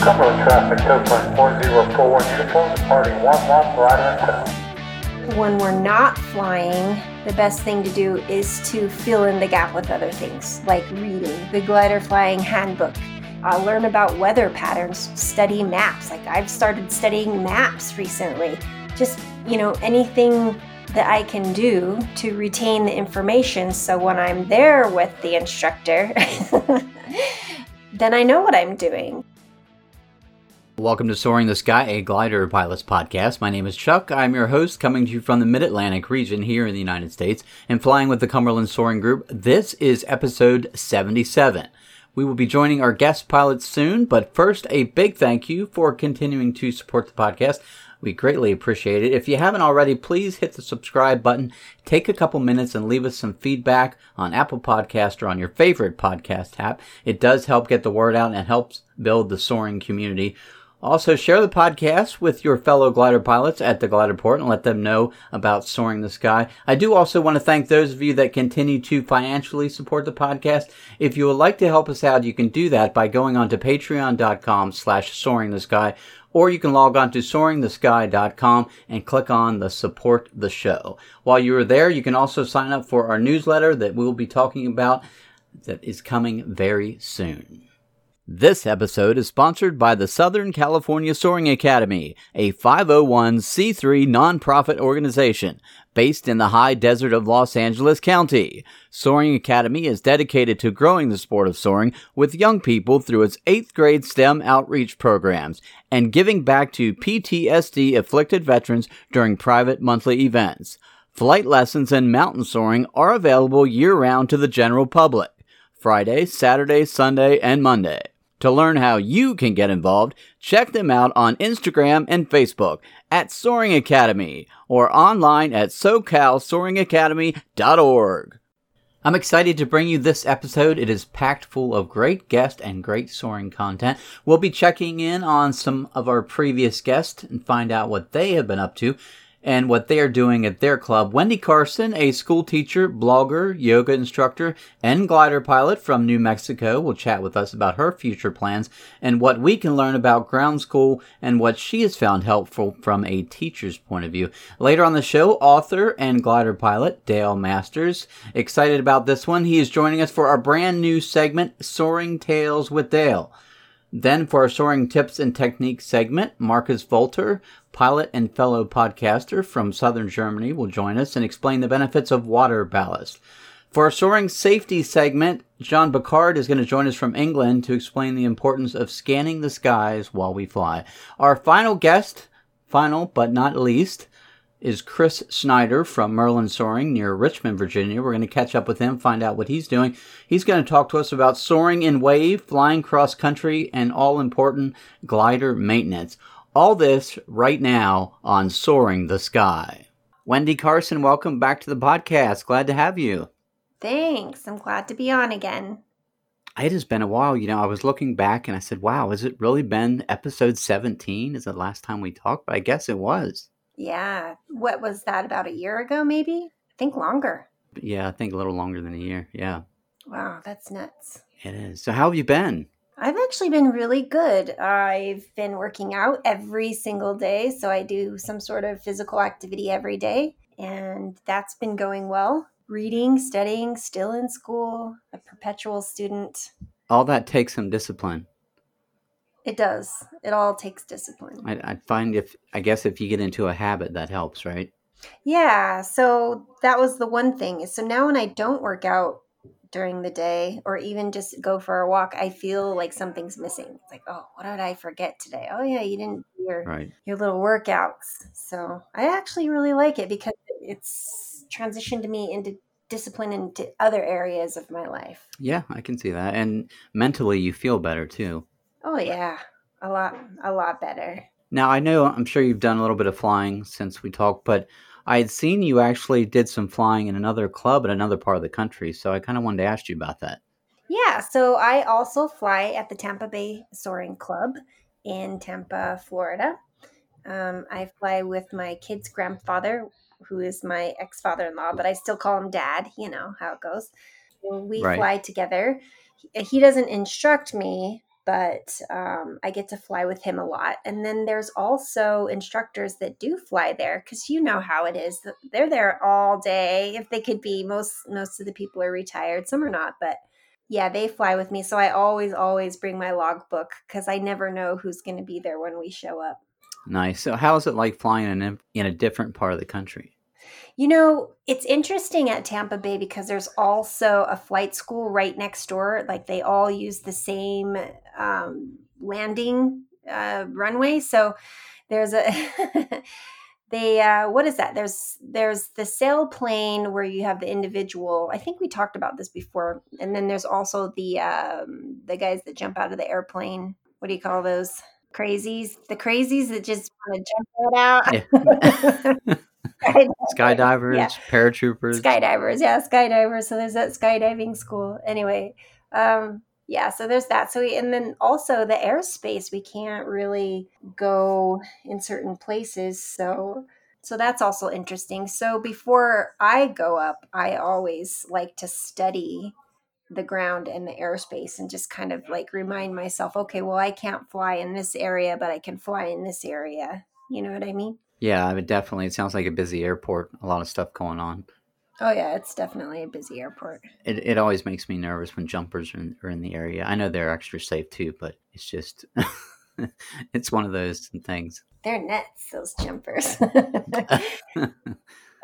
Cumberland traffic, Copeland 4041 uniform, departing 11 glider and south. When we're not flying, the best thing to do is to fill in the gap with other things, like reading the glider flying handbook. Uh, learn about weather patterns, study maps. Like I've started studying maps recently. Just, you know, anything that I can do to retain the information so when I'm there with the instructor, then I know what I'm doing. Welcome to Soaring the Sky, a glider pilots podcast. My name is Chuck. I'm your host, coming to you from the Mid Atlantic region here in the United States and flying with the Cumberland Soaring Group. This is episode 77. We will be joining our guest pilots soon, but first, a big thank you for continuing to support the podcast. We greatly appreciate it. If you haven't already, please hit the subscribe button. Take a couple minutes and leave us some feedback on Apple Podcast or on your favorite podcast app. It does help get the word out and helps build the soaring community. Also, share the podcast with your fellow glider pilots at the glider port and let them know about soaring the sky. I do also want to thank those of you that continue to financially support the podcast. If you would like to help us out, you can do that by going on to patreon.com slash soaring the sky, or you can log on to soaringthesky.com and click on the support the show. While you are there, you can also sign up for our newsletter that we'll be talking about that is coming very soon. This episode is sponsored by the Southern California Soaring Academy, a 501c3 nonprofit organization based in the high desert of Los Angeles County. Soaring Academy is dedicated to growing the sport of soaring with young people through its 8th grade STEM outreach programs and giving back to PTSD afflicted veterans during private monthly events. Flight lessons and mountain soaring are available year round to the general public. Friday, Saturday, Sunday, and Monday. To learn how you can get involved, check them out on Instagram and Facebook at Soaring Academy or online at socalsoaringacademy.org. I'm excited to bring you this episode. It is packed full of great guests and great soaring content. We'll be checking in on some of our previous guests and find out what they have been up to and what they are doing at their club. Wendy Carson, a school teacher, blogger, yoga instructor, and glider pilot from New Mexico, will chat with us about her future plans and what we can learn about ground school and what she has found helpful from a teacher's point of view. Later on the show, author and glider pilot Dale Masters. Excited about this one. He is joining us for our brand new segment, Soaring Tales with Dale. Then, for our soaring tips and techniques segment, Markus Völter, pilot and fellow podcaster from southern Germany, will join us and explain the benefits of water ballast. For our soaring safety segment, John Bacard is going to join us from England to explain the importance of scanning the skies while we fly. Our final guest, final but not least, is Chris Snyder from Merlin Soaring near Richmond, Virginia. We're going to catch up with him, find out what he's doing. He's going to talk to us about soaring in wave, flying cross country, and all important glider maintenance. All this right now on Soaring the Sky. Wendy Carson, welcome back to the podcast. Glad to have you. Thanks. I'm glad to be on again. It has been a while. You know, I was looking back and I said, wow, has it really been episode 17? Is the last time we talked? But I guess it was. Yeah. What was that, about a year ago, maybe? I think longer. Yeah, I think a little longer than a year. Yeah. Wow, that's nuts. It is. So, how have you been? I've actually been really good. I've been working out every single day. So, I do some sort of physical activity every day, and that's been going well. Reading, studying, still in school, a perpetual student. All that takes some discipline. It does. It all takes discipline. I, I find if I guess if you get into a habit, that helps, right? Yeah. So that was the one thing. So now when I don't work out during the day or even just go for a walk, I feel like something's missing. It's like, oh, what did I forget today? Oh yeah, you didn't do your Right. your little workouts. So I actually really like it because it's transitioned me into discipline into other areas of my life. Yeah, I can see that. And mentally, you feel better too. Oh yeah, a lot a lot better. Now, I know I'm sure you've done a little bit of flying since we talked, but I had seen you actually did some flying in another club in another part of the country. So I kind of wanted to ask you about that. Yeah, so I also fly at the Tampa Bay Soaring Club in Tampa, Florida. Um, I fly with my kid's grandfather, who is my ex father in law, but I still call him dad. You know how it goes. We Right. fly together. He, he doesn't instruct me, but um, I get to fly with him a lot. And then there's also instructors that do fly there because you know how it is. They're there all day. If they could be, most most of the people are retired. Some are not, but yeah, they fly with me. So I always always bring my logbook because I never know who's going to be there when we show up. Nice. So how is it like flying in in a different part of the country? You know, it's interesting at Tampa Bay because there's also a flight school right next door. Like they all use the same um, landing uh, runway. So there's a they uh, what is that? There's there's the sailplane where you have the individual. I think we talked about this before. And then there's also the um, the guys that jump out of the airplane. What do you call those? Crazies. The crazies that just want to jump out. Yeah. skydivers, yeah. paratroopers, skydivers, yeah, skydivers. So there's that skydiving school. Anyway, um, yeah, so there's that. So we, and then also the airspace, we can't really go in certain places. So so that's also interesting. So before I go up, I always like to study the ground and the airspace and just kind of like remind myself, okay, well, I can't fly in this area, but I can fly in this area. You know what I mean? Yeah, I mean, definitely. It sounds like a busy airport. A lot of stuff going on. Oh yeah, it's definitely a busy airport. It it always makes me nervous when jumpers are in, are in the area. I know they're extra safe too, but it's just it's one of those things. They're nuts, those jumpers.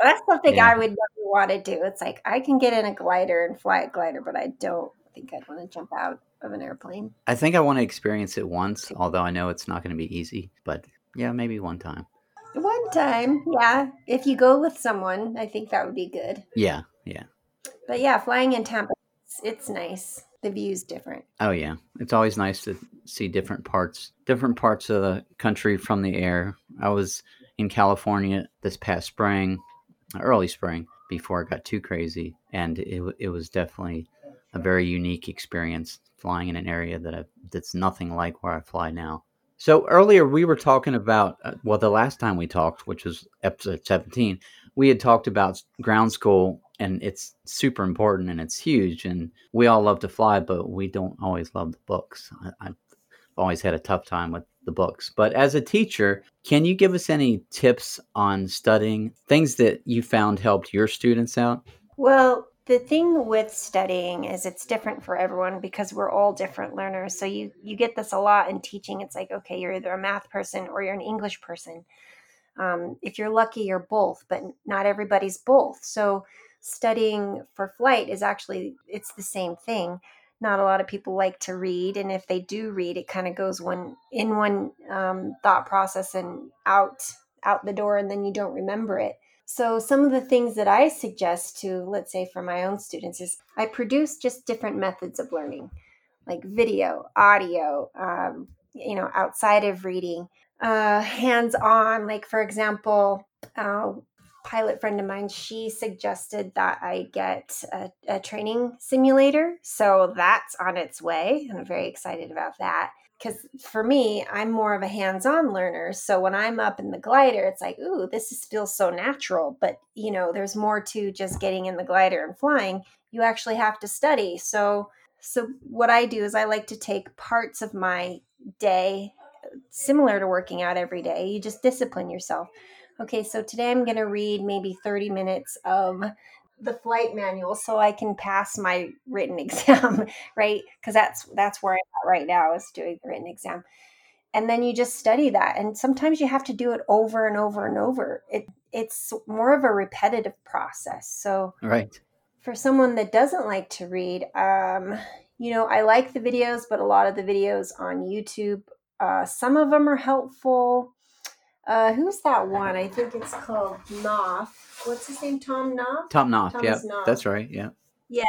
That's something yeah. I would never want to do. It's like I can get in a glider and fly a glider, but I don't think I'd want to jump out of an airplane. I think I want to experience it once, although I know it's not going to be easy. But yeah, maybe one time. One time, yeah. If you go with someone, I think that would be good. Yeah, yeah. But yeah, flying in Tampa, it's, it's nice. The view's different. Oh yeah, it's always nice to see different parts, different parts of the country from the air. I was in California this past spring, early spring, before it got too crazy, and it it was definitely a very unique experience flying in an area that I, that's nothing like where I fly now. So earlier we were talking about uh, well the last time we talked which was episode 17 we had talked about ground school and it's super important and it's huge and we all love to fly but we don't always love the books. I, I've always had a tough time with the books. But as a teacher, can you give us any tips on studying things that you found helped your students out? Well, the thing with studying is it's different for everyone because we're all different learners. So you you get this a lot in teaching. It's like okay you're either a math person or you're an english person. Um, if you're lucky you're both but not everybody's both. So studying for flight is actually it's the same thing. Not a lot of people like to read and if they do read it kind of goes one in one um, thought process and out out the door and then you don't remember it so, some of the things that I suggest to, let's say, for my own students is I produce just different methods of learning, like video, audio, um, you know, outside of reading, uh, hands on. Like, for example, uh, pilot friend of mine, she suggested that I get a, a training simulator. So, that's on its way. I'm very excited about that because for me, I'm more of a hands-on learner. So when I'm up in the glider, it's like, ooh, this is, feels so natural. But you know, there's more to just getting in the glider and flying. You actually have to study. So so what I do is I like to take parts of my day, similar to working out every day. You just discipline yourself. Okay, so today I'm going to read maybe 30 minutes of the flight manual so I can pass my written exam, right? Because that's that's where I'm at right now is doing the written exam. And then you just study that. And sometimes you have to do it over and over and over. It it's more of a repetitive process. So right. For someone that doesn't like to read, um, you know, I like the videos, but a lot of the videos on YouTube, uh, some of them are helpful uh, who's that one? I think it's called Knopf. What's his name? Tom Knopf? Tom Knopf, yeah. That's right, yeah. Yeah.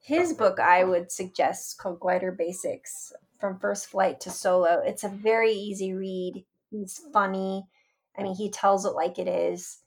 His book I would suggest called Glider Basics from First Flight to Solo. It's a very easy read. He's funny. I mean, he tells it like it is.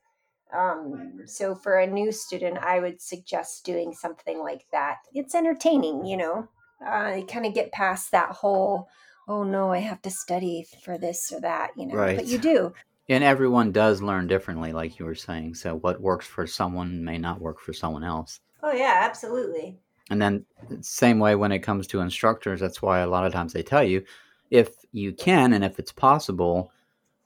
Um, so for a new student, I would suggest doing something like that. It's entertaining, you know. Uh, you kind of get past that whole, oh no, I have to study for this or that, you know. Right. But you do and everyone does learn differently, like you were saying. So what works for someone may not work for someone else. Oh yeah, absolutely. And then, uh, same way when it comes to instructors, that's why a lot of times they tell you if you can and if it's possible,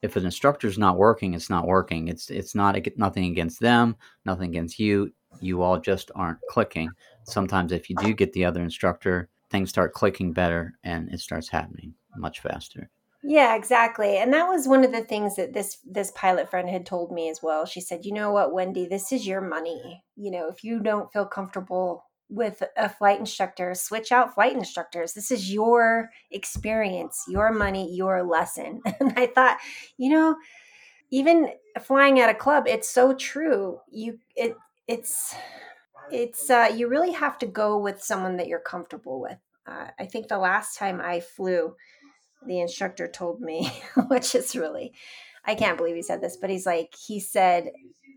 if an instructor's not working, it's not working. It's it's not nothing against them, nothing against you. You all just aren't clicking. Sometimes, if you do get the other instructor, things start clicking better and it starts happening much faster. Yeah, exactly. And that was one of the things that this this pilot friend had told me as well. She said, "You know what, Wendy, this is your money. You know, if you don't feel comfortable with a flight instructor, switch out flight instructors. This is your experience, your money, your lesson." And I thought, you know, even flying at a club, it's so true. You it it's it's uh you really have to go with someone that you're comfortable with. Uh, I think the last time I flew the instructor told me, which is really, I can't believe he said this, but he's like, he said,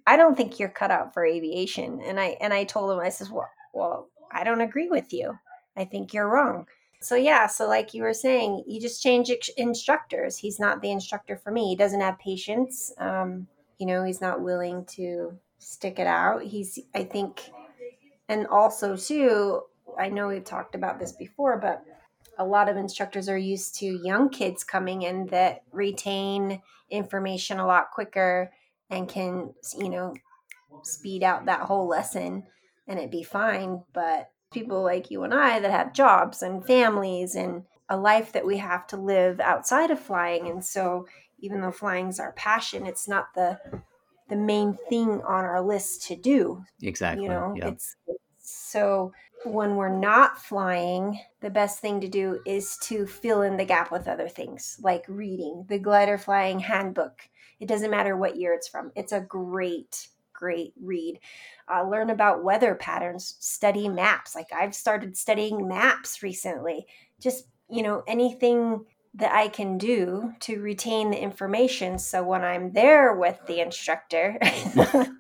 I don't think you're cut out for aviation. And I, and I told him, I says, well, well, I don't agree with you. I think you're wrong. So yeah, so like you were saying, you just change instructors. He's not the instructor for me. He doesn't have patience. Um, you know, he's not willing to stick it out. He's, I think, and also too, I know we've talked about this before, but a lot of instructors are used to young kids coming in that retain information a lot quicker and can you know speed out that whole lesson and it be fine. But people like you and I that have jobs and families and a life that we have to live outside of flying. And so even though flying's our passion it's not the the main thing on our list to do. Exactly you know yep. it's so when we're not flying, the best thing to do is to fill in the gap with other things like reading the glider flying handbook. It doesn't matter what year it's from, it's a great, great read. Uh, learn about weather patterns, study maps. Like I've started studying maps recently. Just, you know, anything that I can do to retain the information. So when I'm there with the instructor,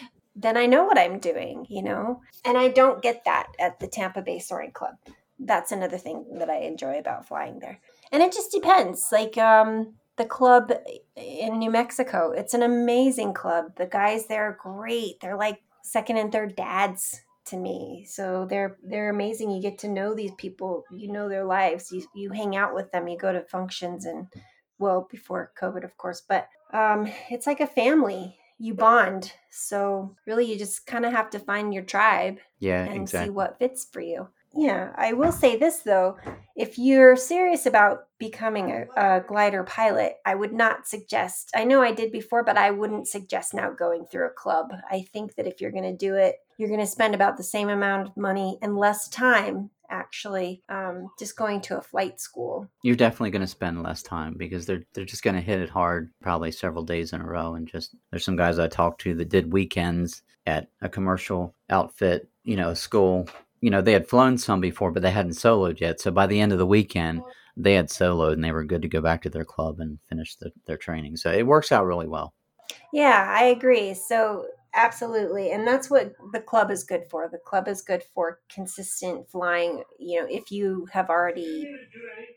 then I know what I'm doing, you know? And I don't get that at the Tampa Bay Soaring Club. That's another thing that I enjoy about flying there. And it just depends. Like um the club in New Mexico, it's an amazing club. The guys there are great. They're like second and third dads to me. So they're they're amazing. You get to know these people, you know their lives. You you hang out with them, you go to functions and well, before COVID of course, but um it's like a family you bond. So really, you just kind of have to find your tribe. Yeah, and exactly. see what fits for you. Yeah, I will say this though: if you're serious about becoming a, a, glider pilot, I would not suggest. I know I did before, but I wouldn't suggest now going through a club. I think that if you're going to do it, you're going to spend about the same amount of money and less time actually um, just going to a flight school. You're definitely going to spend less time because they're they're just going to hit it hard probably several days in a row. And just there's some guys I talked to that did weekends at a commercial outfit, you know, school. You know, they had flown some before, but they hadn't soloed yet. So by the end of the weekend, they had soloed and they were good to go back to their club and finish the, their training. So it works out really well. Yeah, I agree. So Absolutely. And that's what the club is good for. The club is good for consistent flying, you know, if you have already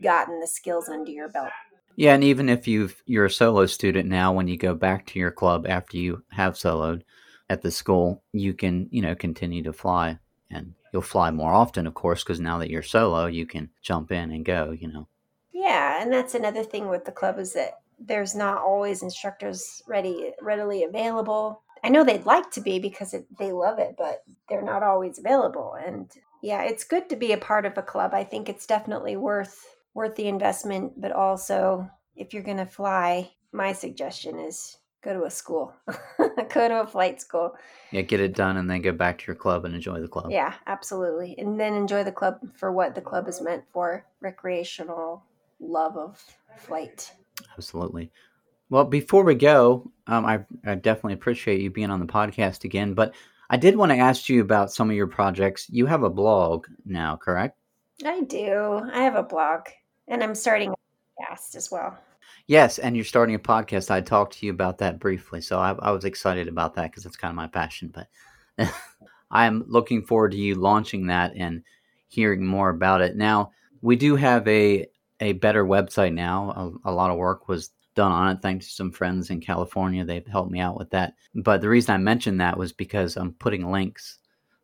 gotten the skills under your belt. Yeah, and even if you've you're a solo student now when you go back to your club after you have soloed at the school, you can, you know, continue to fly and you'll fly more often of course because now that you're solo, you can jump in and go, you know. Yeah, and that's another thing with the club is that there's not always instructors ready readily available I know they'd like to be because it, they love it, but they're not always available. And yeah, it's good to be a part of a club. I think it's definitely worth worth the investment, but also if you're going to fly, my suggestion is go to a school. go to a flight school. Yeah, get it done and then go back to your club and enjoy the club. Yeah, absolutely. And then enjoy the club for what the club is meant for, recreational love of flight. Absolutely. Well, before we go, um, I, I definitely appreciate you being on the podcast again. But I did want to ask you about some of your projects. You have a blog now, correct? I do. I have a blog, and I'm starting a podcast as well. Yes, and you're starting a podcast. I talked to you about that briefly, so I, I was excited about that because it's kind of my passion. But I'm looking forward to you launching that and hearing more about it. Now, we do have a a better website now. A, a lot of work was done on it thanks to some friends in California. They've helped me out with that. But the reason I mentioned that was because I'm putting links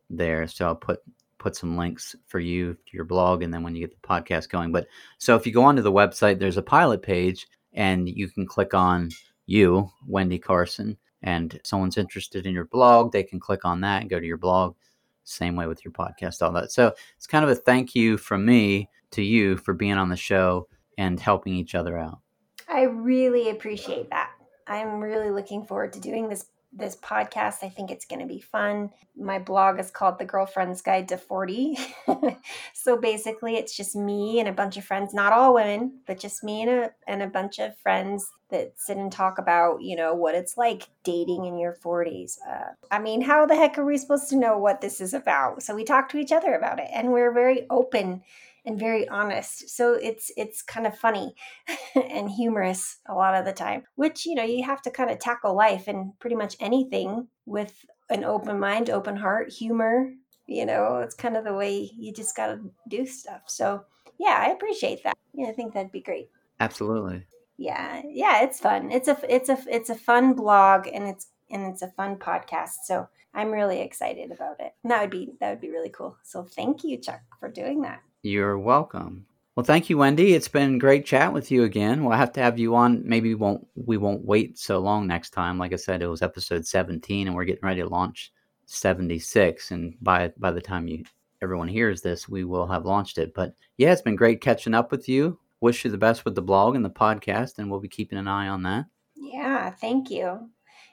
there. So I'll put put some links for you to your blog and then when you get the podcast going. But so if you go onto the website, there's a pilot page and you can click on you, Wendy Carson, and someone's interested in your blog, they can click on that and go to your blog. Same way with your podcast, all that. So it's kind of a thank you from me to you for being on the show and helping each other out. I really appreciate that. I'm really looking forward to doing this this podcast. I think it's going to be fun. My blog is called The Girlfriend's Guide to 40. so basically, it's just me and a bunch of friends, not all women, but just me and a, and a bunch of friends that sit and talk about, you know, what it's like dating in your 40s. Uh, I mean, how the heck are we supposed to know what this is about? So we talk to each other about it and we're very open and very honest. So it's it's kind of funny and humorous a lot of the time, which you know you have to kind of tackle life and pretty much anything with an open mind, open heart, humor. You know, it's kind of the way you just got to do stuff. So yeah, I appreciate that. Yeah, I think that'd be great. Absolutely. Yeah, yeah, it's fun. It's a it's a it's a fun blog and it's and it's a fun podcast. So I'm really excited about it. And that would be that would be really cool. So thank you, Chuck, for doing that. You're welcome. Well, thank you, Wendy. It's been great chat with you again. We'll have to have you on. Maybe we won't we won't wait so long next time. Like I said, it was episode 17, and we're getting ready to launch 76. And by by the time you everyone hears this, we will have launched it. But yeah, it's been great catching up with you. Wish you the best with the blog and the podcast, and we'll be keeping an eye on that. Yeah, thank you.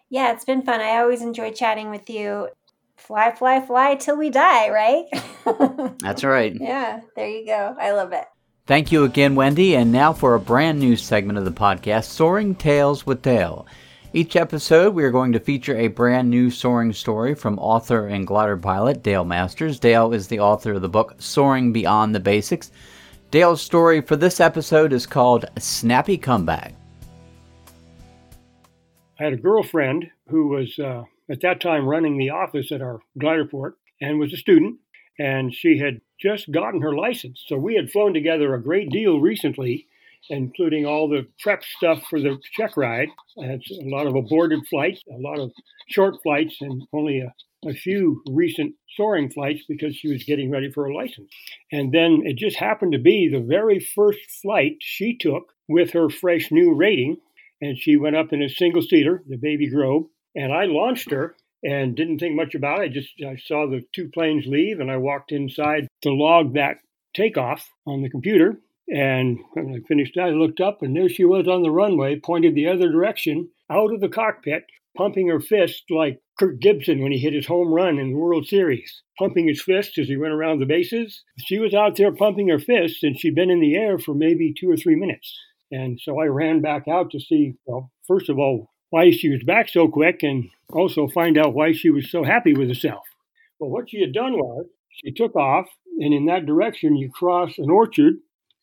Yeah, it's been fun. I always enjoy chatting with you fly, fly, fly till we die, right? That's right. Yeah, there you go. I love it. Thank you again, Wendy. And now for a brand new segment of the podcast Soaring Tales with Dale. Each episode, we are going to feature a brand new soaring story from author and glider pilot Dale Masters. Dale is the author of the book Soaring Beyond the Basics. Dale's story for this episode is called Snappy Comeback. I had a girlfriend who was uh, at that time running the office at our glider port and was a student. And she had just gotten her license. So we had flown together a great deal recently, including all the prep stuff for the check ride. And a lot of aborted flights, a lot of short flights, and only a, a few recent soaring flights because she was getting ready for a license. And then it just happened to be the very first flight she took with her fresh new rating. And she went up in a single seater, the Baby Grove, and I launched her and didn't think much about it. I just I saw the two planes leave and I walked inside to log that takeoff on the computer. And when I finished that, I looked up and there she was on the runway, pointed the other direction out of the cockpit, pumping her fist like Kirk Gibson when he hit his home run in the World Series, pumping his fist as he went around the bases. She was out there pumping her fist and she'd been in the air for maybe two or three minutes. And so I ran back out to see, well, first of all, why she was back so quick and also find out why she was so happy with herself. Well, what she had done was she took off, and in that direction, you cross an orchard,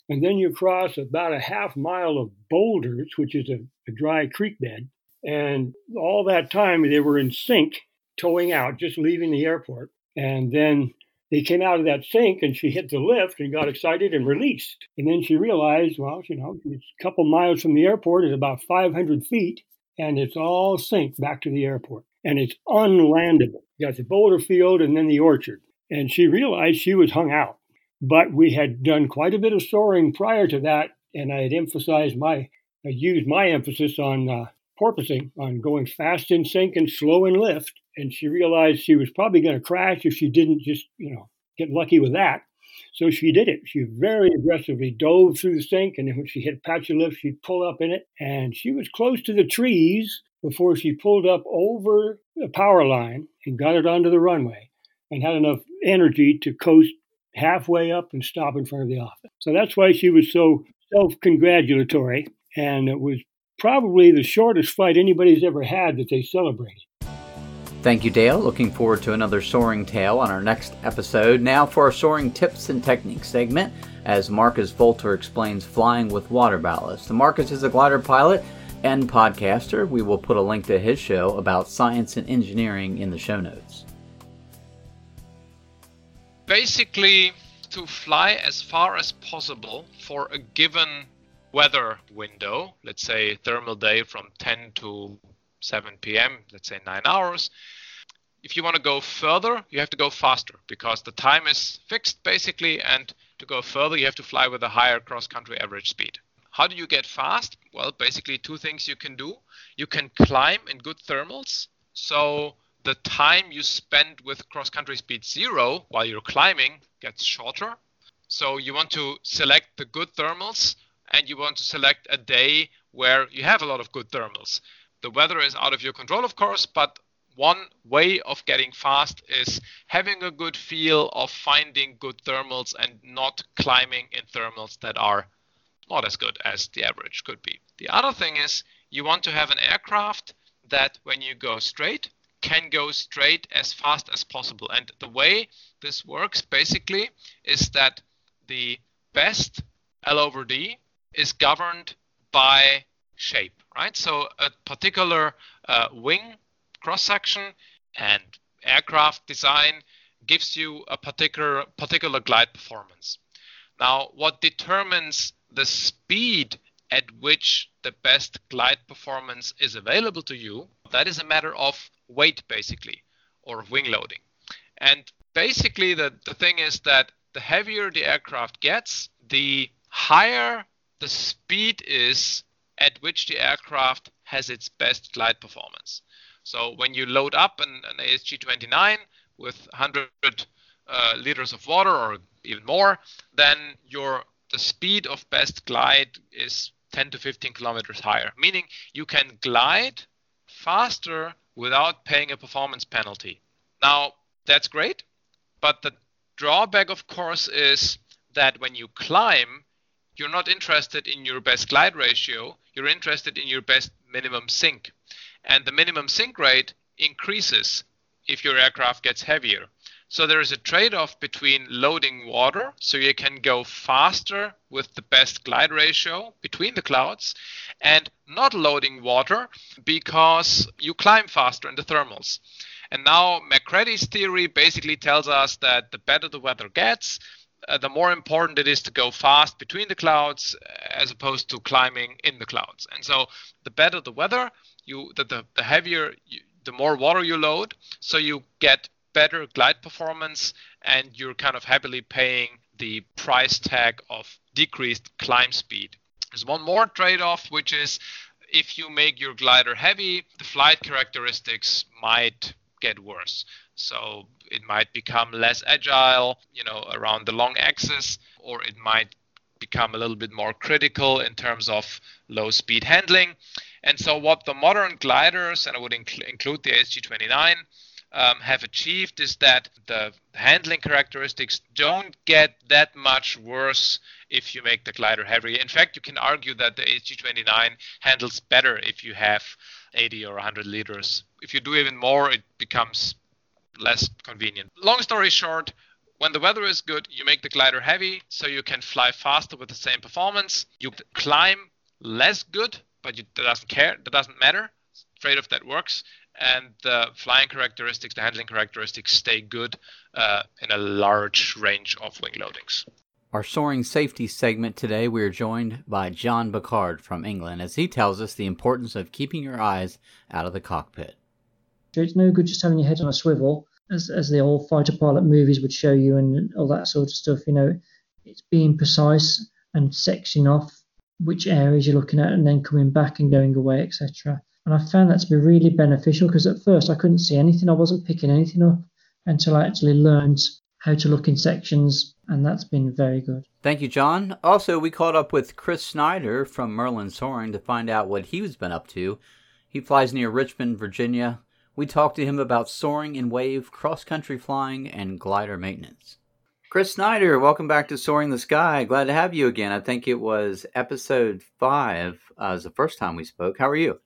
and then you cross about a half mile of boulders, which is a, a dry creek bed. And all that time, they were in sink, towing out, just leaving the airport. And then they came out of that sink and she hit the lift and got excited and released. And then she realized, well, you know, it's a couple miles from the airport, it's about 500 feet and it's all synced back to the airport. And it's unlandable. You got the boulder field and then the orchard. And she realized she was hung out. But we had done quite a bit of soaring prior to that, and I had emphasized my, I used my emphasis on uh, porpoising, on going fast in sink and slow in lift. And she realized she was probably going to crash if she didn't just, you know, get lucky with that. So she did it. She very aggressively dove through the sink, and when she hit a patch of lift, she'd pull up in it. And she was close to the trees before she pulled up over the power line and got it onto the runway and had enough energy to coast halfway up and stop in front of the office. So that's why she was so self congratulatory. And it was probably the shortest flight anybody's ever had that they celebrated. Thank you, Dale. Looking forward to another soaring tale on our next episode. Now for our soaring tips and techniques segment, as Markus Völter explains flying with water ballast. The Markus is a glider pilot and podcaster. We will put a link to his show about science and engineering in the show notes. Basically, to fly as far as possible for a given weather window, let's say thermal day from 10 to 7 p.m., let's say nine hours, if you want to go further, you have to go faster because the time is fixed basically, and to go further, you have to fly with a higher cross country average speed. How do you get fast? Well, basically, two things you can do. You can climb in good thermals. So the time you spend with cross country speed zero while you're climbing gets shorter. So you want to select the good thermals and you want to select a day where you have a lot of good thermals. The weather is out of your control, of course, but one way of getting fast is having a good feel of finding good thermals and not climbing in thermals that are not as good as the average could be. The other thing is you want to have an aircraft that when you go straight can go straight as fast as possible. And the way this works basically is that the best L over D is governed by shape, right? So a particular uh, wing cross section and aircraft design gives you a particular particular glide performance. Now, what determines the speed at which the best glide performance is available to you, that is a matter of weight basically, or wing loading. And basically the, the thing is that the heavier the aircraft gets, the higher the speed is at which the aircraft has its best glide performance. So when you load up an, an ASG 29 with 100 uh, liters of water or even more, then your the speed of best glide is 10 to 15 kilometers higher, meaning you can glide faster without paying a performance penalty. Now, that's great, but the drawback, of course, is that when you climb, you're not interested in your best glide ratio, you're interested in your best minimum sink and the minimum sink rate increases if your aircraft gets heavier. So there is a trade off between loading water, so you can go faster with the best glide ratio between the clouds, and not loading water because you climb faster in the thermals. And now MacCready's theory basically tells us that the better the weather gets, uh, the more important it is to go fast between the clouds as opposed to climbing in the clouds. And so the better the weather, you the, the, the heavier you, the more water you load so you get better glide performance and you're kind of happily paying the price tag of decreased climb speed there's one more trade-off which is if you make your glider heavy the flight characteristics might get worse so it might become less agile you know around the long axis or it might become a little bit more critical in terms of low speed handling and so, what the modern gliders, and I would inc- include the ASG29, um, have achieved is that the handling characteristics don't get that much worse if you make the glider heavier. In fact, you can argue that the ASG29 handles better if you have 80 or 100 liters. If you do even more, it becomes less convenient. Long story short, when the weather is good, you make the glider heavy so you can fly faster with the same performance. You climb less good but you, that doesn't care. That doesn't matter. Trade-off that works, and the flying characteristics, the handling characteristics, stay good uh, in a large range of wing loadings. Our soaring safety segment today, we are joined by John Bacard from England as he tells us the importance of keeping your eyes out of the cockpit. It's no good just having your head on a swivel, as, as the old fighter pilot movies would show you and all that sort of stuff. You know, it's being precise and sectioning off which areas you're looking at and then coming back and going away, etc. And I found that to be really beneficial because at first I couldn't see anything, I wasn't picking anything up until I actually learned how to look in sections, and that's been very good. Thank you, John. Also, we caught up with Chris Snyder from Merlin Soaring to find out what he's been up to. He flies near Richmond, Virginia. We talked to him about soaring in wave, cross country flying, and glider maintenance. Chris Snyder, welcome back to Soaring the Sky. Glad to have you again. I think it was episode five uh, was the first time we spoke. How are you?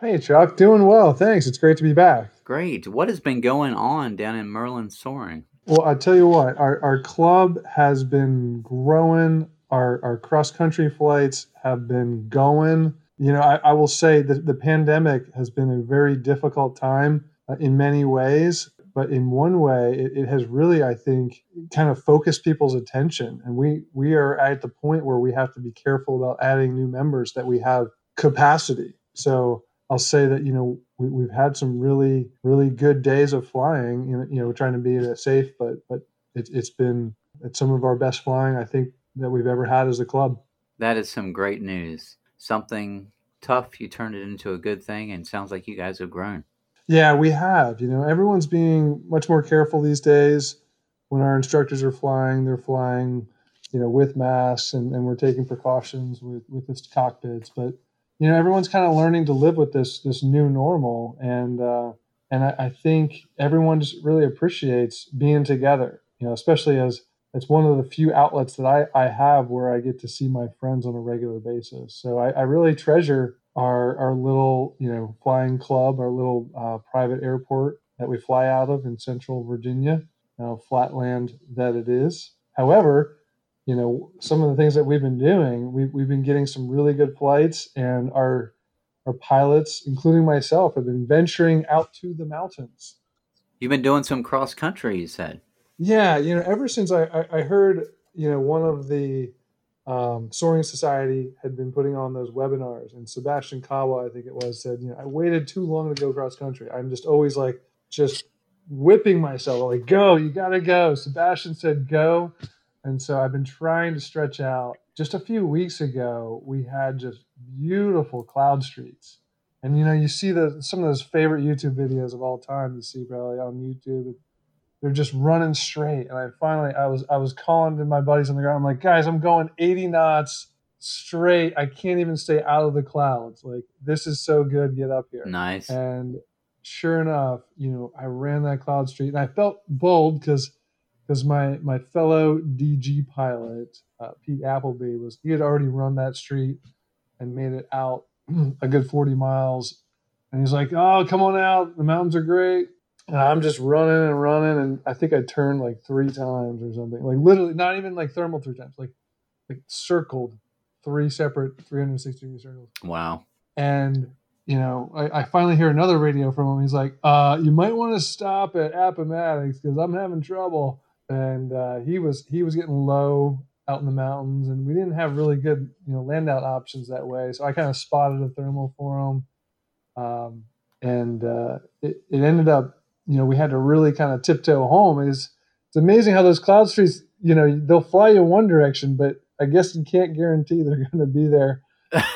Hey, Chuck. Doing well. Thanks. It's great to be back. Great. What has been going on down in Merlin Soaring? Well, I tell you what, our, our club has been growing. Our, our cross country flights have been going. You know, I, I will say that the pandemic has been a very difficult time uh, in many ways but in one way it, it, has really i think kind of focused people's attention and we we are at the point where we have to be careful about adding new members that we have capacity so I'll say that you know we, we've had some really really good days of flying. You know, you know, we're trying to be safe, but but it, it's been it's some of our best flying I think that we've ever had as a club. That is some great news. Something tough, you turned it into a good thing, and sounds like you guys have grown. Yeah, we have. You know, everyone's being much more careful these days. When our instructors are flying, they're flying, you know, with masks, and, and we're taking precautions with with the cockpits. But you know, everyone's kind of learning to live with this this new normal, and uh, and I, I think everyone just really appreciates being together. You know, especially as it's one of the few outlets that I, I have where I get to see my friends on a regular basis. So I, I really treasure our, our little, you know, flying club, our little uh, private airport that we fly out of in central Virginia, uh, flatland that it is. However, you know, some of the things that we've been doing, we've, we've been getting some really good flights and our, our pilots, including myself, have been venturing out to the mountains. You've been doing some cross country, you said. Yeah, you know, ever since I, I, I heard, you know, one of the um, Soaring Society had been putting on those webinars, and Sebastian Kawa, I think it was, said, you know, I waited too long to go cross country. I'm just always like, just whipping myself, like, go, you got to go. Sebastian said, go. And so I've been trying to stretch out. Just a few weeks ago, we had just beautiful cloud streets. And you know, you see the some of those favorite YouTube videos of all time. You see probably on YouTube they're just running straight. And I finally, I was, I was calling to my buddies on the ground. I'm like, guys, I'm going 80 knots straight. I can't even stay out of the clouds. Like, this is so good. Get up here. Nice. And sure enough, you know, I ran that cloud street and I felt bold because, because my, my fellow DG pilot, uh, Pete Appleby was, he had already run that street and made it out a good 40 miles. And he's like, oh, come on out. The mountains are great and I'm just running and running, and I think I turned like three times or something. Like literally, not even like thermal three times, like like circled three separate 360 degree circles. Wow. And you know, I, I, finally hear another radio from him. He's like, uh, "You might want to stop at Appomattox because I'm having trouble." And uh, he was he was getting low out in the mountains, and we didn't have really good you know land out options that way. So I kind of spotted a thermal for him, um, and uh, it, it ended up you know we had to really kind of tiptoe home. Is it's amazing how those cloud streets you know they'll fly you one direction but i guess you can't guarantee they're going to be there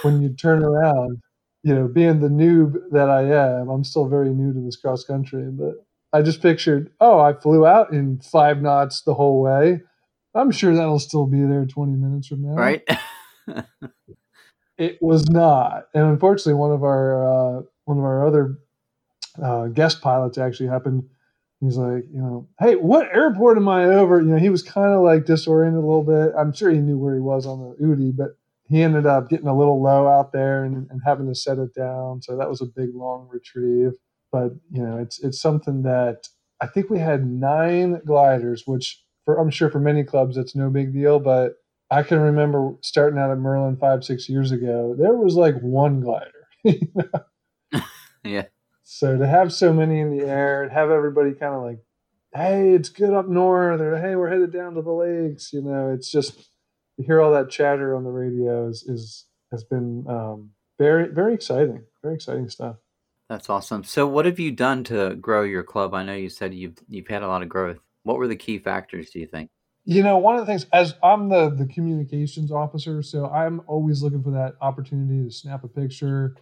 when you turn around. You know being the noob that i am i'm still very new to this cross country but i just pictured oh i flew out in five knots the whole way. I'm sure that'll still be there 20 minutes from now. Right. It was not. And unfortunately one of our uh, one of our other uh, guest pilots actually happened. He's like, you know, hey, what airport am I over? You know, he was kind of like disoriented a little bit. I'm sure he knew where he was on the UDI, but he ended up getting a little low out there and, and having to set it down. So that was a big long retrieve. But you know, it's it's something that I think we had nine gliders, which for I'm sure for many clubs it's no big deal, but I can remember starting out at Merlin five six years ago. There was like one glider. yeah. So to have so many in the air and have everybody kind of like, hey, it's good up north, or hey, we're headed down to the lakes, you know, it's just you hear all that chatter on the radio is, is has been um, very very exciting, very exciting stuff. That's awesome. So, what have you done to grow your club? I know you said you've you've had a lot of growth. What were the key factors? Do you think? You know, one of the things as I'm the the communications officer, so I'm always looking for that opportunity to snap a picture,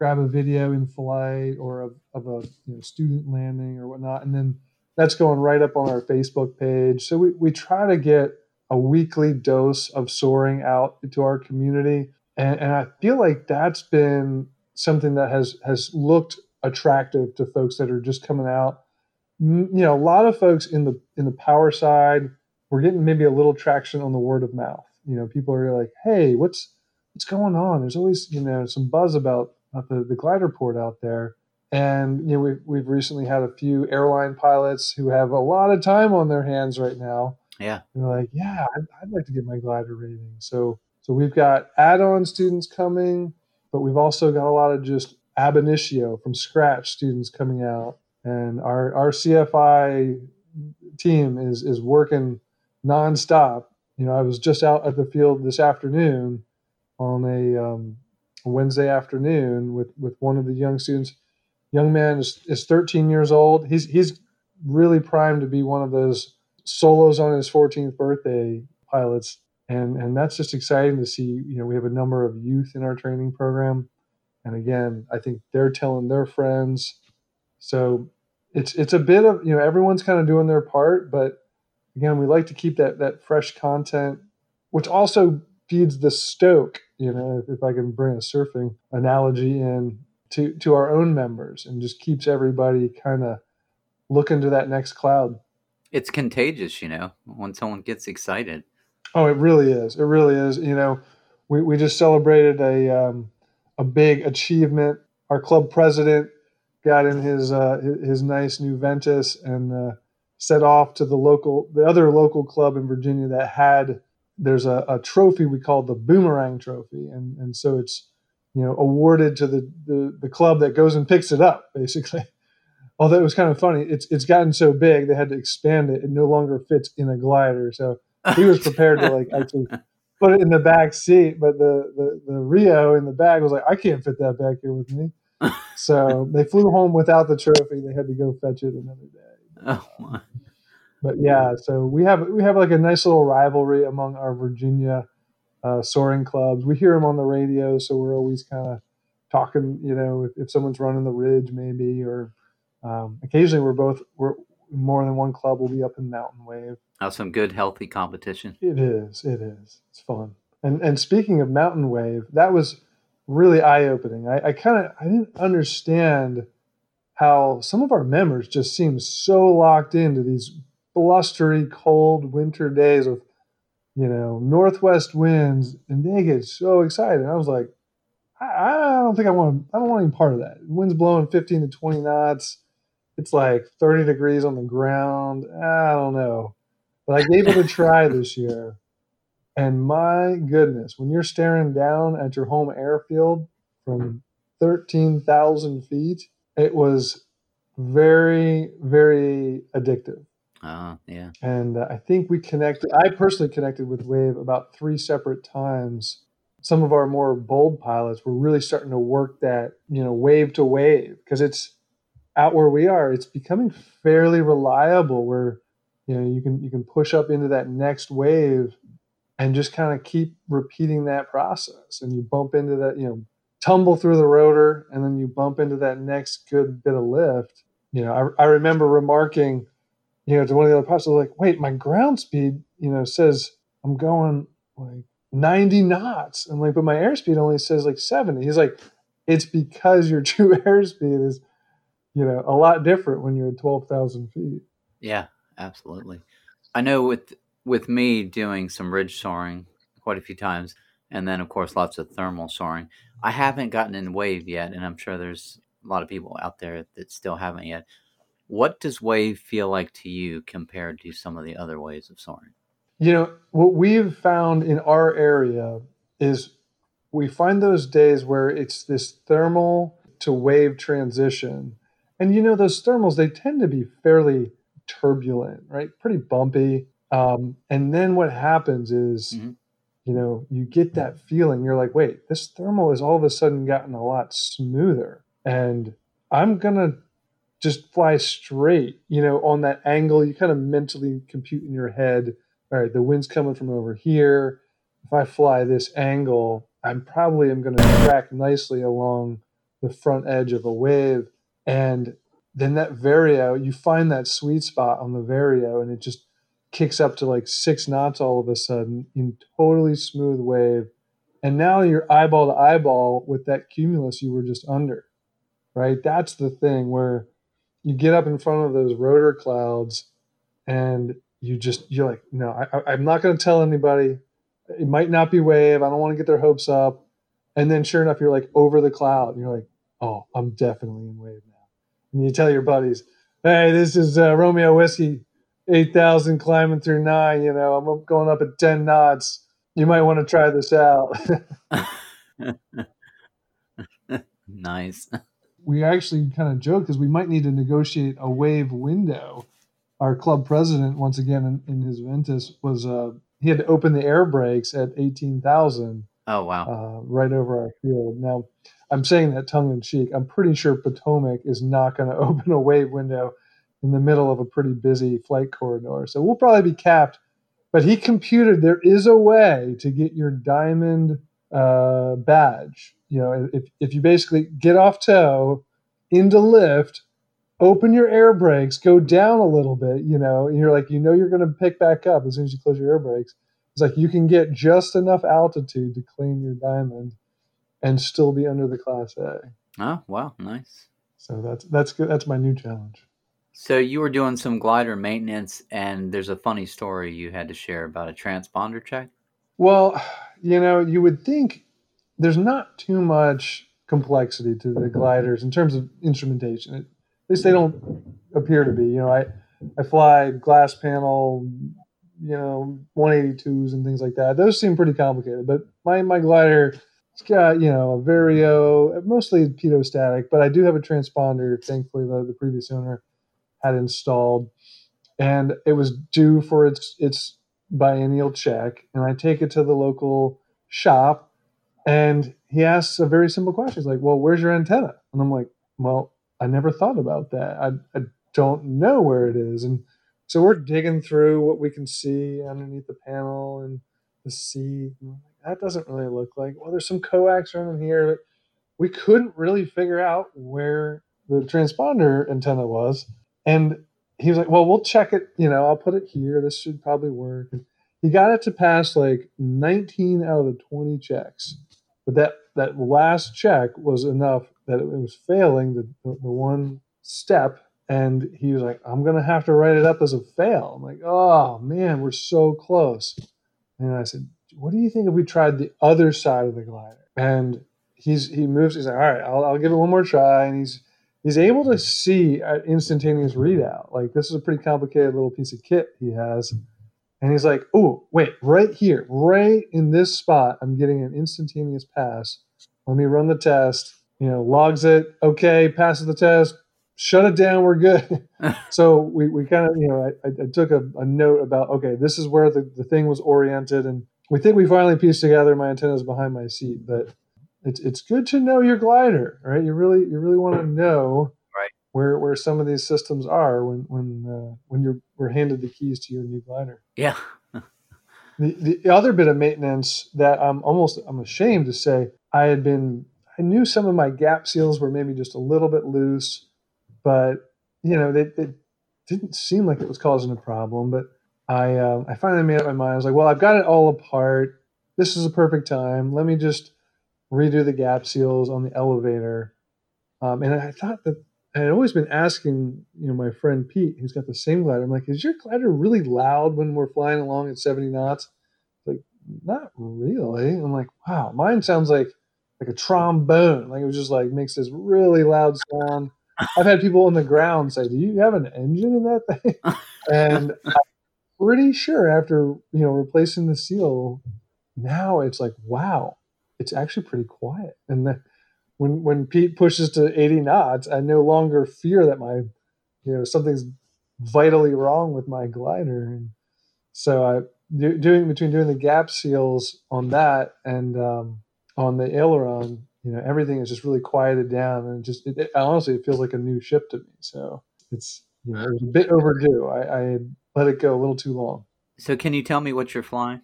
grab a video in flight or of, of a you know, student landing or whatnot, and then that's going right up on our Facebook page. So we, we try to get a weekly dose of soaring out to our community. And, and I feel like that's been something that has has looked attractive to folks that are just coming out. You know, a lot of folks in the in the power side, we're getting maybe a little traction on the word of mouth. You know, people are like, "Hey, what's what's going on?" There's always you know some buzz about at the, the glider port out there. And you know, we've we've recently had a few airline pilots who have a lot of time on their hands right now. Yeah, they're like, yeah, I'd, I'd like to get my glider rating. So so we've got add-on students coming, but we've also got a lot of just ab initio from scratch students coming out, and our our CFI team is is working nonstop. You know, I was just out at the field this afternoon on a um, Wednesday afternoon with with one of the young students. Young man is, is 13 years old. He's he's really primed to be one of those solos on his 14th birthday pilots, and and that's just exciting to see. You know, we have a number of youth in our training program, and again, I think they're telling their friends. So it's it's a bit of you know everyone's kind of doing their part, but again, we like to keep that that fresh content, which also feeds the stoke. You know, if, if I can bring a surfing analogy in to to our own members, and just keeps everybody kind of looking to that next cloud. It's contagious, you know, when someone gets excited. Oh, it really is. It really is. You know, we, we just celebrated a um, a big achievement. Our club president got in his uh, his nice new Ventus and uh, set off to the local the other local club in Virginia that had there's a, a trophy we call the Boomerang Trophy, and and so it's you know awarded to the, the the club that goes and picks it up basically. Although it was kind of funny, it's it's gotten so big they had to expand it. It no longer fits in a glider, so he was prepared to like actually put it in the back seat. But the the the Rio in the bag was like, I can't fit that back here with me. so they flew home without the trophy. They had to go fetch it another day. Oh my. But yeah, so we have we have like a nice little rivalry among our Virginia uh, soaring clubs. We hear them on the radio, so we're always kind of talking. You know, if, if someone's running the ridge, maybe, or um, occasionally we're both we're more than one club will be up in Mountain Wave. Oh, some good healthy competition. It is. It is. It's fun. And and speaking of Mountain Wave, that was really eye opening. I, I kind of I didn't understand how some of our members just seem so locked into these blustery, cold winter days with you know northwest winds, and they get so excited. I was like, I, I don't think I want. I don't want any part of that. The wind's blowing 15 to 20 knots. It's like 30 degrees on the ground. I don't know, but I gave it a try this year. And my goodness, when you're staring down at your home airfield from 13,000 feet, it was very, very addictive. Oh, yeah. And uh, I think we connected, I personally connected with Wave about three separate times. Some of our more bold pilots were really starting to work that, you know, wave to wave because it's out where we are, it's becoming fairly reliable where, you know, you can you can push up into that next wave and just kind of keep repeating that process. And you bump into that, you know, tumble through the rotor, and then you bump into that next good bit of lift. You know, I, I remember remarking, you know, to one of the other pilots, like, wait, my ground speed, you know, says I'm going like 90 knots. I'm like, but my airspeed only says like 70. He's like, it's because your true airspeed is, you know, a lot different when you're at 12,000 feet. Yeah, absolutely. I know with with me doing some ridge soaring quite a few times, and then of course lots of thermal soaring, I haven't gotten in wave yet, and I'm sure there's a lot of people out there that still haven't yet. What does wave feel like to you compared to some of the other ways of soaring? You know, what we've found in our area is we find those days where it's this thermal to wave transition. And you know, those thermals, they tend to be fairly turbulent, right? Pretty bumpy. Um, and then what happens is, Mhm. you know, you get that feeling. You're like, wait, this thermal has all of a sudden gotten a lot smoother. And I'm going to just fly straight, you know, on that angle. You kind of mentally compute in your head, all right, the wind's coming from over here. If I fly this angle, I'm probably am going to track nicely along the front edge of a wave. And then that vario, you find that sweet spot on the vario, and it just kicks up to like six knots all of a sudden in totally smooth wave. And now you're eyeball to eyeball with that cumulus you were just under, right? That's the thing where you get up in front of those rotor clouds and you just, you're like, no, I, I'm not going to tell anybody. It might not be wave. I don't want to get their hopes up. And then sure enough, you're like over the cloud. And you're like, oh, I'm definitely in wave now. And you tell your buddies, hey, this is uh, Romeo Whiskey 8,000 climbing through nine. You know, I'm going up at 10 knots. You might want to try this out. nice. we actually kind of joke because we might need to negotiate a wave window. Our club president, once again in, in his Ventus, was uh, he had to open the air brakes at 18,000 Oh wow! Uh, right over our field. Now, I'm saying that tongue in cheek. I'm pretty sure Potomac is not going to open a wave window in the middle of a pretty busy flight corridor. So we'll probably be capped. But he computed there is a way to get your diamond uh, badge. You know, if, if you basically get off tow into lift, open your air brakes, go down a little bit, you know, and you're like, you know, you're going to pick back up as soon as you close your air brakes. It's like you can get just enough altitude to clean your diamond and still be under the class A. Oh wow, nice. So that's that's good. That's my new challenge. So you were doing some glider maintenance, and there's a funny story you had to share about a transponder check. Well, you know, you would think there's not too much complexity to the gliders in terms of instrumentation. At least they don't appear to be. You know, I I fly glass panel, you know, 182s and things like that. Those seem pretty complicated, but my my glider it's got, you know, a Vario, mostly pitot-static, but I do have a transponder. Thankfully, the, the previous owner had installed, and it was due for its its biennial check. And I take it to the local shop, and he asks a very simple question. He's like, "Well, where's your antenna?" And I'm like, "Well, I never thought about that. I, I don't know where it is." And so we're digging through what we can see underneath the panel and the seat. That doesn't really look like. Well, there's some coax running here. But we couldn't really figure out where the transponder antenna was. And he was like, "Well, we'll check it. You know, I'll put it here. This should probably work." And he got it to pass like 19 out of the 20 checks, but that that last check was enough that it was failing the, the, one step. And he was like, "I'm gonna have to write it up as a fail." I'm like, "Oh man, we're so close." And I said, "What do you think if we tried the other side of the glider?" And he's he moves. He's like, "All right, I'll, I'll give it one more try." And he's he's able to see an instantaneous readout. Like this is a pretty complicated little piece of kit he has. And he's like, oh, wait, right here, right in this spot, I'm getting an instantaneous pass. Let me run the test. You know, logs it. Okay, passes the test. Shut it down. We're good. so we, we kind of, you know, I, I took a, a, note about, okay, this is where the, the thing was oriented. And we think we finally pieced together my antennas behind my seat. But it's it's good to know your glider, right? You really you really want to know right. where where some of these systems are when when uh, when you're we're handed the keys to your new glider. Yeah. the the other bit of maintenance that I'm almost I'm ashamed to say I had been I knew some of my gap seals were maybe just a little bit loose, but you know they, they didn't seem like it was causing a problem. But I um, I finally made up my mind. I was like, well, I've got it all apart. This is a perfect time. Let me just redo the gap seals on the elevator. Um, and I thought that I had always been asking, you know, my friend Pete, who's got the same glider. I'm like, is your glider really loud when we're flying along at 70 knots? Like, not really. I'm like, wow, mine sounds like like a trombone. Like it was just like makes this really loud sound. I've had people on the ground say, "Do you have an engine in that thing?" and I'm pretty sure after you know replacing the seal, now it's like, wow, it's actually pretty quiet. And the, when when Pete pushes to 80 knots, I no longer fear that my you know something's vitally wrong with my glider. And so I do, doing between doing the gap seals on that and um, on the aileron, you know, everything is just really quieted down and just it, it, honestly it feels like a new ship to me. So it's you know it was a bit overdue. I, I let it go a little too long. So can you tell me what you're flying?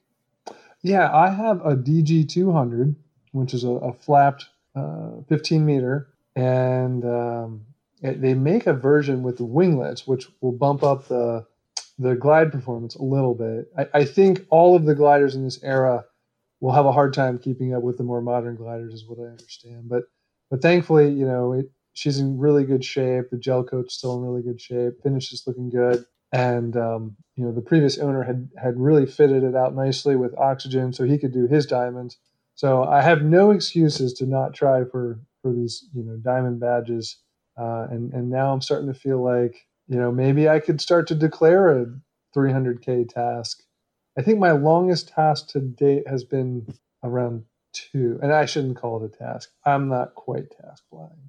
Yeah, I have a DG 200 which is a, a flapped uh, 15 meter, and um, it, they make a version with winglets, which will bump up the the glide performance a little bit. I, I, think all of the gliders in this era will have a hard time keeping up with the more modern gliders, is what I understand. But but thankfully, you know, it, she's in really good shape. The gel coat's still in really good shape. Finish is looking good. And um, you know, the previous owner had had really fitted it out nicely with oxygen, so he could do his diamonds. So I have no excuses to not try for for these you know diamond badges, uh, and and now I'm starting to feel like you know maybe I could start to declare a 300k task. I think my longest task to date has been around two, and I shouldn't call it a task. I'm not quite task blind.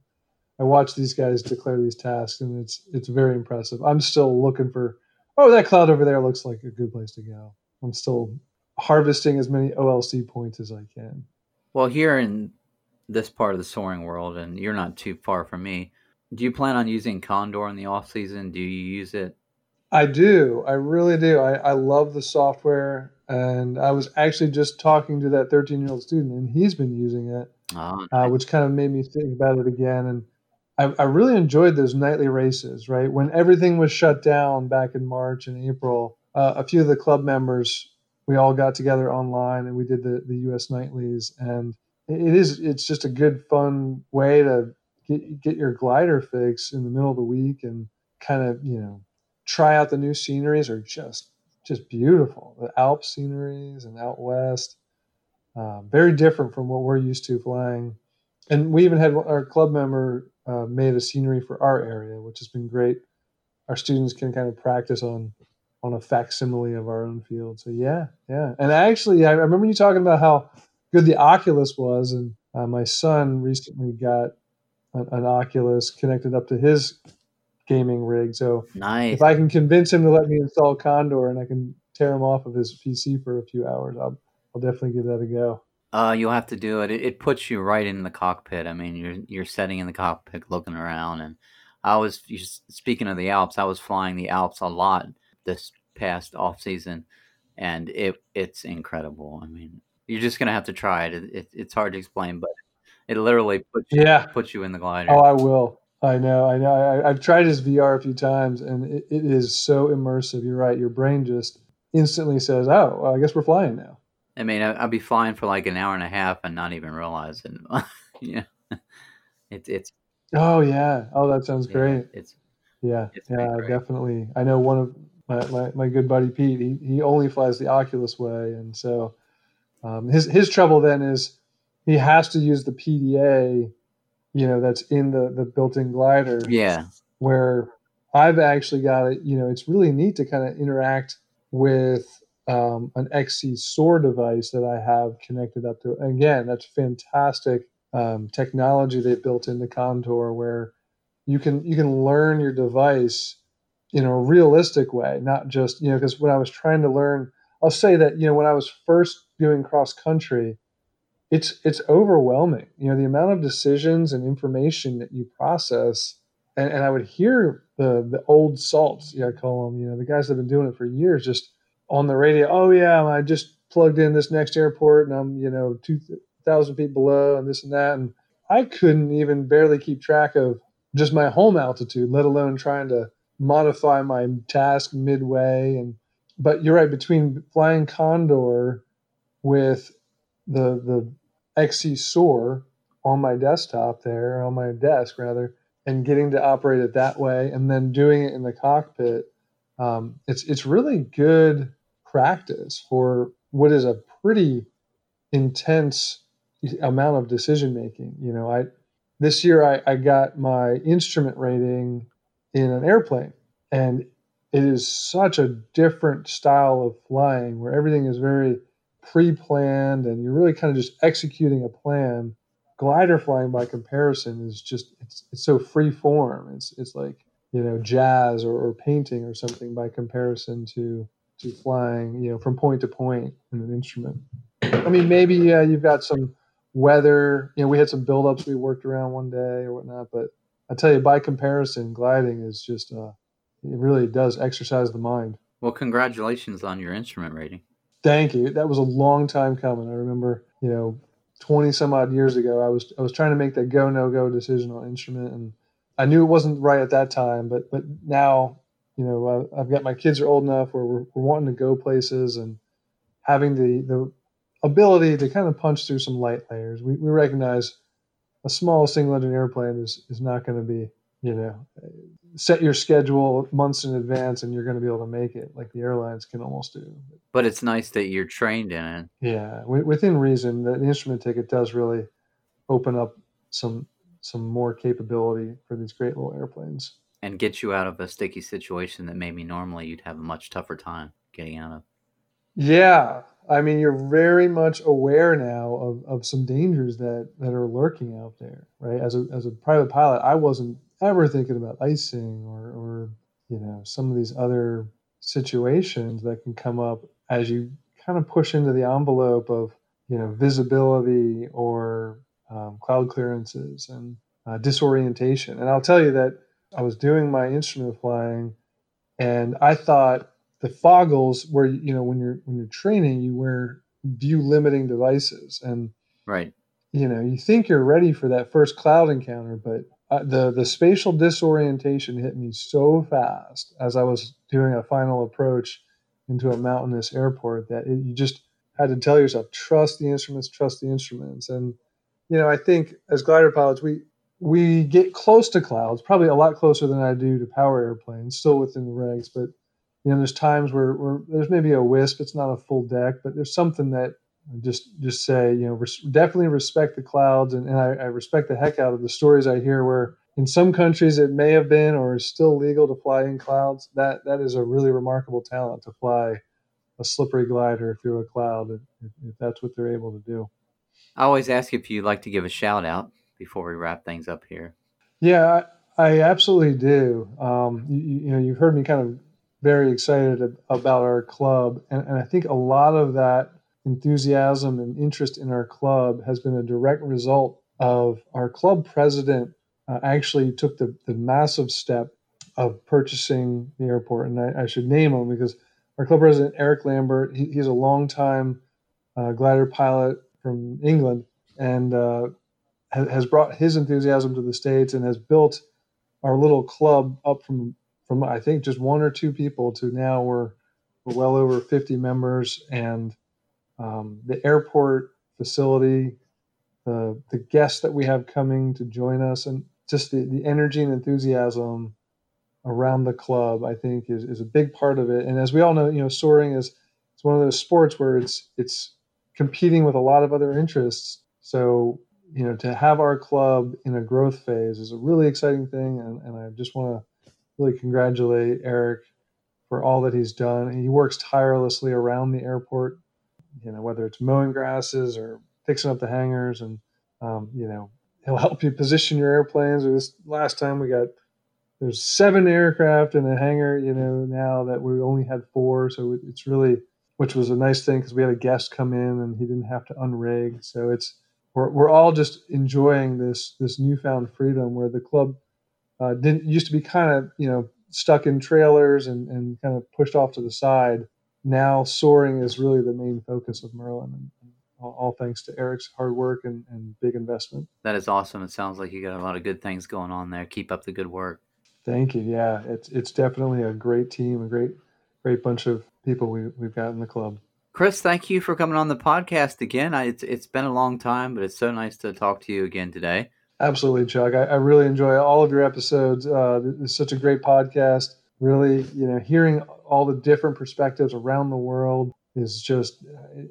I watch these guys declare these tasks, and it's it's very impressive. I'm still looking for. Oh, that cloud over there looks like a good place to go. I'm still harvesting as many OLC points as I can. Well, here in this part of the soaring world, and you're not too far from me, do you plan on using Condor in the off season? Do you use it? I do. I really do. I, I love the software. And I was actually just talking to that 13 year old student, and he's been using it, Oh, uh, which kind of made me think about it again. And I, I really enjoyed those nightly races, right? When everything was shut down back in March and April, uh, a few of the club members, we all got together online and we did the, the US nightlies. And it is, it's just a good, fun way to get, get your glider fix in the middle of the week and kind of, you know, try out the new sceneries are just just beautiful. The Alps sceneries and out west, uh, very different from what we're used to flying. And we even had our club member uh, made a scenery for our area, which has been great. Our students can kind of practice on on a facsimile of our own field. So yeah, yeah. And actually, I remember you talking about how good the Oculus was, and uh, my son recently got an, an Oculus connected up to his gaming rig. So nice. if I can convince him to let me install Condor and I can tear him off of his PC for a few hours, I'll, I'll definitely give that a go. Uh, you'll have to do it. it. It puts you right in the cockpit. I mean, you're you're sitting in the cockpit, looking around, and I was speaking of the Alps. I was flying the Alps a lot this past off season, and it it's incredible. I mean, you're just gonna have to try it. it, it it's hard to explain, but it literally puts you, yeah puts you in the glider. Oh, I will. I know, I know. I, have tried his VR a few times, and it, it is so immersive. You're right. Your brain just instantly says, "Oh, well, I guess we're flying now." I mean, I'll be flying for like an hour and a half and not even realize it. yeah, it's it's. Oh yeah. Oh, that sounds yeah, great. It's yeah, it's yeah, great. definitely. I know one of my, my, my good buddy Pete. He, he only flies the Oculus way, and so um, his his trouble then is he has to use the PDA you know that's in the the built-in glider. Yeah. Where i've actually got it you know it's really neat to kind of interact with um, an xc soar device that i have connected up to. Again that's fantastic um, technology they built into Condor where you can you can learn your device in a realistic way not just you know because when i was trying to learn i'll say that you know when i was first doing cross country it's it's overwhelming. You know, the amount of decisions and information that you process. And, and I would hear the the old salts, yeah, I call them, you know, the guys that have been doing it for years, just on the radio. Oh yeah, I just plugged in this next airport, and I'm you know two thousand feet below, and this and that, and I couldn't even barely keep track of just my home altitude, let alone trying to modify my task midway. And but you're right, between flying Condor with the the XC Soar on my desktop there, on my desk rather, and getting to operate it that way, and then doing it in the cockpit. Um, it's it's really good practice for what is a pretty intense amount of decision making. You know, I this year I, I got my instrument rating in an airplane, and it is such a different style of flying where everything is very pre-planned and you're really kind of just executing a plan. Glider flying by comparison is just it's, it's so free form. It's it's like you know jazz or, or painting or something by comparison to to flying you know from point to point in an instrument. I mean maybe yeah you've got some weather you know we had some buildups we worked around one day or whatnot but i tell you by comparison gliding is just uh it really does exercise the mind well congratulations on your instrument rating Thank you. That was a long time coming. I remember, you know, 20 some odd years ago, I was I was trying to make that go no go decision on instrument, and I knew it wasn't right at that time. But but now, you know, I've got my kids are old enough where we're, we're wanting to go places and having the the ability to kind of punch through some light layers. We we recognize a small single engine airplane is is not going to be you know set your schedule months in advance and you're going to be able to make it like the airlines can almost do. But it's nice that you're trained in it. Yeah within reason the instrument ticket does really open up some some more capability for these great little airplanes. And get you out of a sticky situation that maybe normally you'd have a much tougher time getting out of. Yeah i mean you're very much aware now of, of some dangers that that are lurking out there right as a, as a private pilot i wasn't ever thinking about icing or, or you know some of these other situations that can come up as you kind of push into the envelope of you know, visibility or um, cloud clearances and uh, disorientation. And I'll tell you that I was doing my instrument flying, and I thought the foggles where you know when you're when you're training, you wear view limiting devices, and Right. you know you think you're ready for that first cloud encounter, but uh, the the spatial disorientation hit me so fast as I was doing a final approach into a mountainous airport that it, you just had to tell yourself trust the instruments, trust the instruments, and you know I think as glider pilots we we get close to clouds, probably a lot closer than I do to power airplanes, still within the regs, but you know there's times where, where there's maybe a wisp, it's not a full deck, but there's something that just just say you know res- definitely respect the clouds and, and I, I respect the heck out of the stories i hear where in some countries it may have been or is still legal to fly in clouds. That that is a really remarkable talent to fly a slippery glider through a cloud if, if that's what they're able to do. I always ask if you'd like to give a shout out before we wrap things up here. yeah i, I absolutely do. Um, you, you know you've heard me kind of very excited about our club and, and i think a lot of that enthusiasm and interest in our club has been a direct result of our club president uh, actually took the, the massive step of purchasing the airport. And I, I should name him because our club president, Eric Lambert, he, he's a longtime uh, glider pilot from England and uh, ha- has brought his enthusiasm to the States and has built our little club up from, from I think, just one or two people to now we're, we're well over 50 members. And um, the airport facility, the the guests that we have coming to join us, and just the, the energy and enthusiasm around the club, I think, is, is a big part of it. And as we all know, you know, soaring is it's one of those sports where it's it's competing with a lot of other interests. So you know, to have our club in a growth phase is a really exciting thing, and, and I just want to really congratulate Eric for all that he's done. He works tirelessly around the airport you know, whether it's mowing grasses or fixing up the hangars, and um, you know, he'll help you position your airplanes. Or this last time we got there's seven aircraft in a hangar, you know, now that we only had four, so it's really which was a nice thing because we had a guest come in and he didn't have to unrig. So it's we're, we're all just enjoying this this newfound freedom where the club uh, didn't used to be kind of you know stuck in trailers and, and kind of pushed off to the side now soaring is really the main focus of Merlin, and, and all, all, thanks to Eric's hard work and, and big investment. That is awesome. It sounds like you got a lot of good things going on there. Keep up the good work. Thank you. Yeah, it's it's definitely a great team, a great great bunch of people we we've got in the club. Chris, thank you for coming on the podcast again. I, it's it's been a long time, but it's so nice to talk to you again today. Absolutely, Chuck. I, I really enjoy all of your episodes. Uh, it's such a great podcast. Really, you know, hearing all the different perspectives around the world is just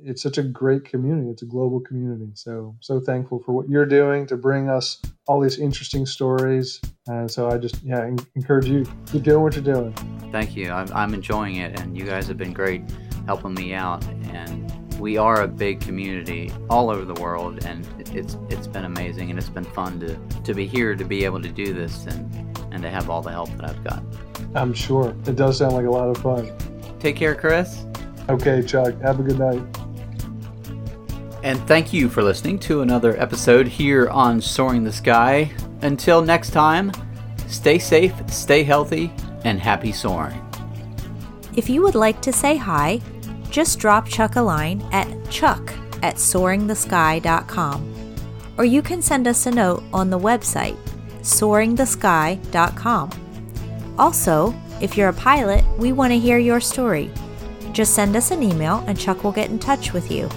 it's such a great community it's a global community so so thankful for what you're doing to bring us all these interesting stories and so i just yeah encourage you keep doing what you're doing thank you i'm, I'm enjoying it and you guys have been great helping me out and we are a big community all over the world and it's it's been amazing and it's been fun to to be here to be able to do this and and to have all the help that i've got I'm sure. It does sound like a lot of fun. Take care, Chris. Okay, Chuck. Have a good night. And thank you for listening to another episode here on Soaring the Sky. Until next time, stay safe, stay healthy, and happy soaring. If you would like to say hi, just drop Chuck a line at chuck at soaringthesky.com. Or you can send us a note on the website, soaringthesky.com. Also, if you're a pilot, we want to hear your story. Just send us an email and Chuck will get in touch with you.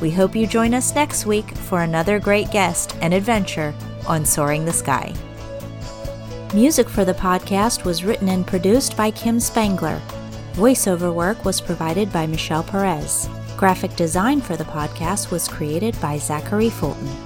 We hope you join us next week for another great guest and adventure on Soaring the Sky. Music for the podcast was written and produced by Kim Spangler. Voiceover work was provided by Michelle Perez. Graphic design for the podcast was created by Zachary Fulton.